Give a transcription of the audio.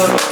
dolor